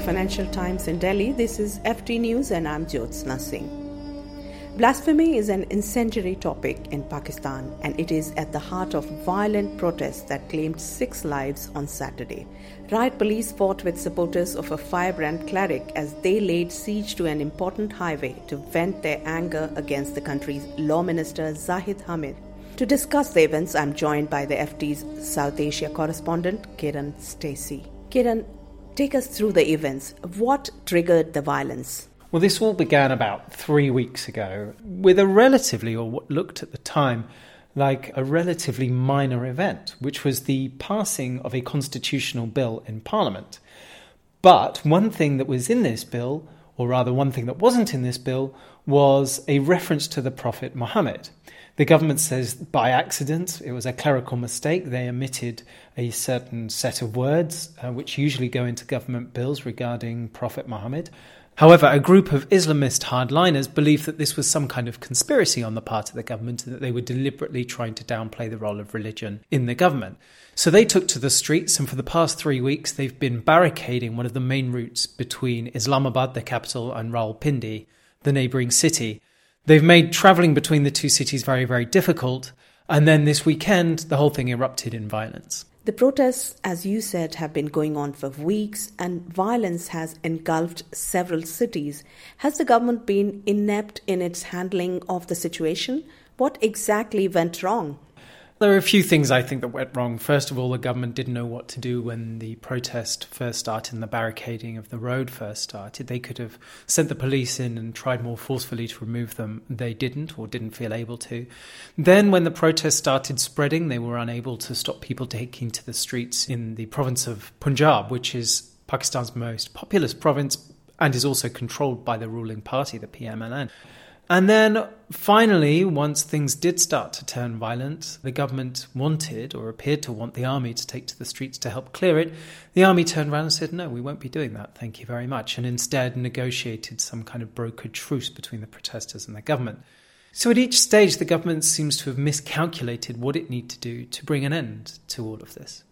Financial Times in Delhi. This is FT News and I'm Jyotsna Singh. Blasphemy is an incendiary topic in Pakistan and it is at the heart of violent protests that claimed six lives on Saturday. Riot police fought with supporters of a firebrand cleric as they laid siege to an important highway to vent their anger against the country's law minister Zahid Hamid. To discuss the events, I'm joined by the FT's South Asia correspondent Kiran Stacey. Kiran, take us through the events. What triggered the violence? Well, this all began about three weeks ago with a relatively, or what looked at the time like a relatively minor event, which was the passing of a constitutional bill in Parliament. But one thing that was in this bill, or rather one thing that wasn't in this bill, was a reference to the Prophet Muhammad. The government says by accident, it was a clerical mistake. They omitted a certain set of words, uh, which usually go into government bills regarding Prophet Muhammad. However, a group of Islamist hardliners believe that this was some kind of conspiracy on the part of the government and that they were deliberately trying to downplay the role of religion in the government. So they took to the streets, and for the past three weeks, they've been barricading one of the main routes between Islamabad, the capital, and Rawalpindi, the neighbouring city. They've made travelling between the two cities very, very difficult. And then this weekend, the whole thing erupted in violence. The protests, as you said, have been going on for weeks and violence has engulfed several cities. Has the government been inept in its handling of the situation? What exactly went wrong? There are a few things I think that went wrong. First of all, the government didn't know what to do when the protest first started and the barricading of the road first started. They could have sent the police in and tried more forcefully to remove them. They didn't or didn't feel able to. Then, when the protest started spreading, they were unable to stop people taking to the streets in the province of Punjab, which is Pakistan's most populous province and is also controlled by the ruling party, the PMLN. And then finally, once things did start to turn violent, the government wanted or appeared to want the army to take to the streets to help clear it. The army turned around and said, No, we won't be doing that, thank you very much, and instead negotiated some kind of brokered truce between the protesters and the government. So at each stage, the government seems to have miscalculated what it needed to do to bring an end to all of this.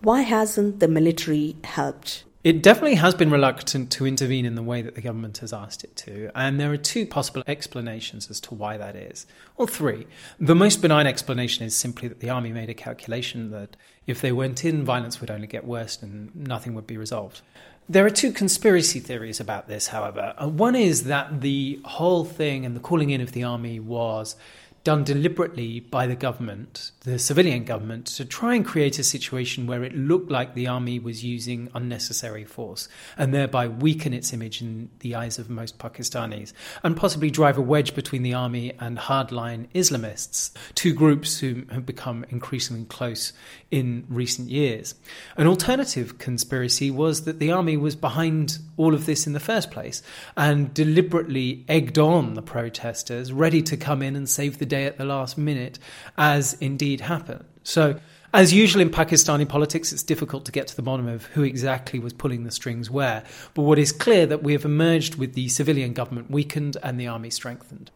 Why hasn't the military helped? It definitely has been reluctant to intervene in the way that the government has asked it to, and there are two possible explanations as to why that is. Or three. The most benign explanation is simply that the army made a calculation that if they went in, violence would only get worse and nothing would be resolved. There are two conspiracy theories about this, however. Uh, one is that the whole thing and the calling in of the army was done deliberately by the government, the civilian government, to try and create a situation where it looked like the army was using unnecessary force and thereby weaken its image in the eyes of most Pakistanis and possibly drive a wedge between the army and hardline Islamists, two groups who have become increasingly close in recent years. An alternative conspiracy was that the army was behind all of this in the first place and deliberately egged on the protesters, ready to come in and save the day at the last minute, as indeed happened. So, as usual in Pakistani politics, it's difficult to get to the bottom of who exactly was pulling the strings where. But what is clear that we have emerged with the civilian government weakened and the army strengthened.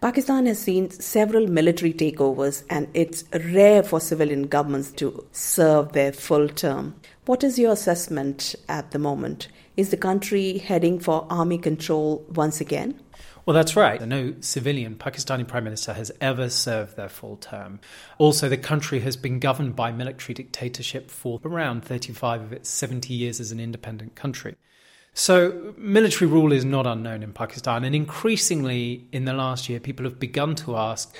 Pakistan has seen several military takeovers, and it's rare for civilian governments to serve their full term. What is your assessment at the moment? Is the country heading for army control once again? Well, that's right. No civilian Pakistani prime minister has ever served their full term. Also, the country has been governed by military dictatorship for around 35 of its 70 years as an independent country. So, military rule is not unknown in Pakistan, and increasingly in the last year, people have begun to ask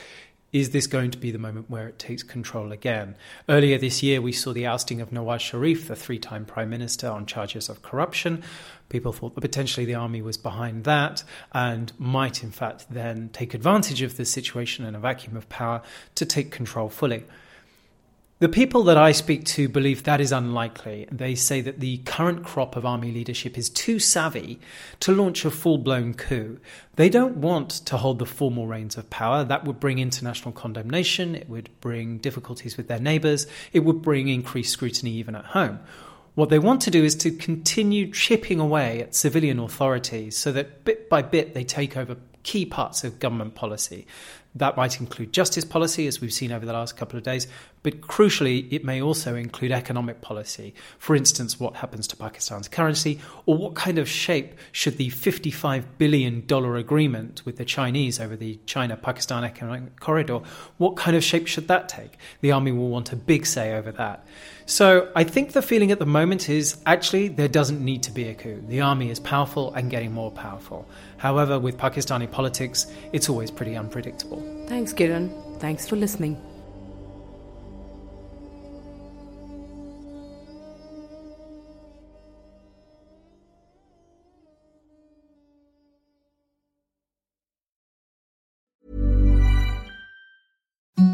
is this going to be the moment where it takes control again? Earlier this year, we saw the ousting of Nawaz Sharif, the three time prime minister, on charges of corruption. People thought that potentially the army was behind that and might, in fact, then take advantage of the situation and a vacuum of power to take control fully. The people that I speak to believe that is unlikely. They say that the current crop of army leadership is too savvy to launch a full blown coup. They don't want to hold the formal reins of power. That would bring international condemnation, it would bring difficulties with their neighbours, it would bring increased scrutiny even at home. What they want to do is to continue chipping away at civilian authorities so that bit by bit they take over key parts of government policy. That might include justice policy, as we've seen over the last couple of days, but crucially, it may also include economic policy. For instance, what happens to Pakistan's currency, or what kind of shape should the $55 billion agreement with the Chinese over the China Pakistan economic corridor, what kind of shape should that take? The army will want a big say over that. So I think the feeling at the moment is actually there doesn't need to be a coup. The army is powerful and getting more powerful. However, with Pakistani politics, it's always pretty unpredictable. Thanks, Kiran. Thanks for listening.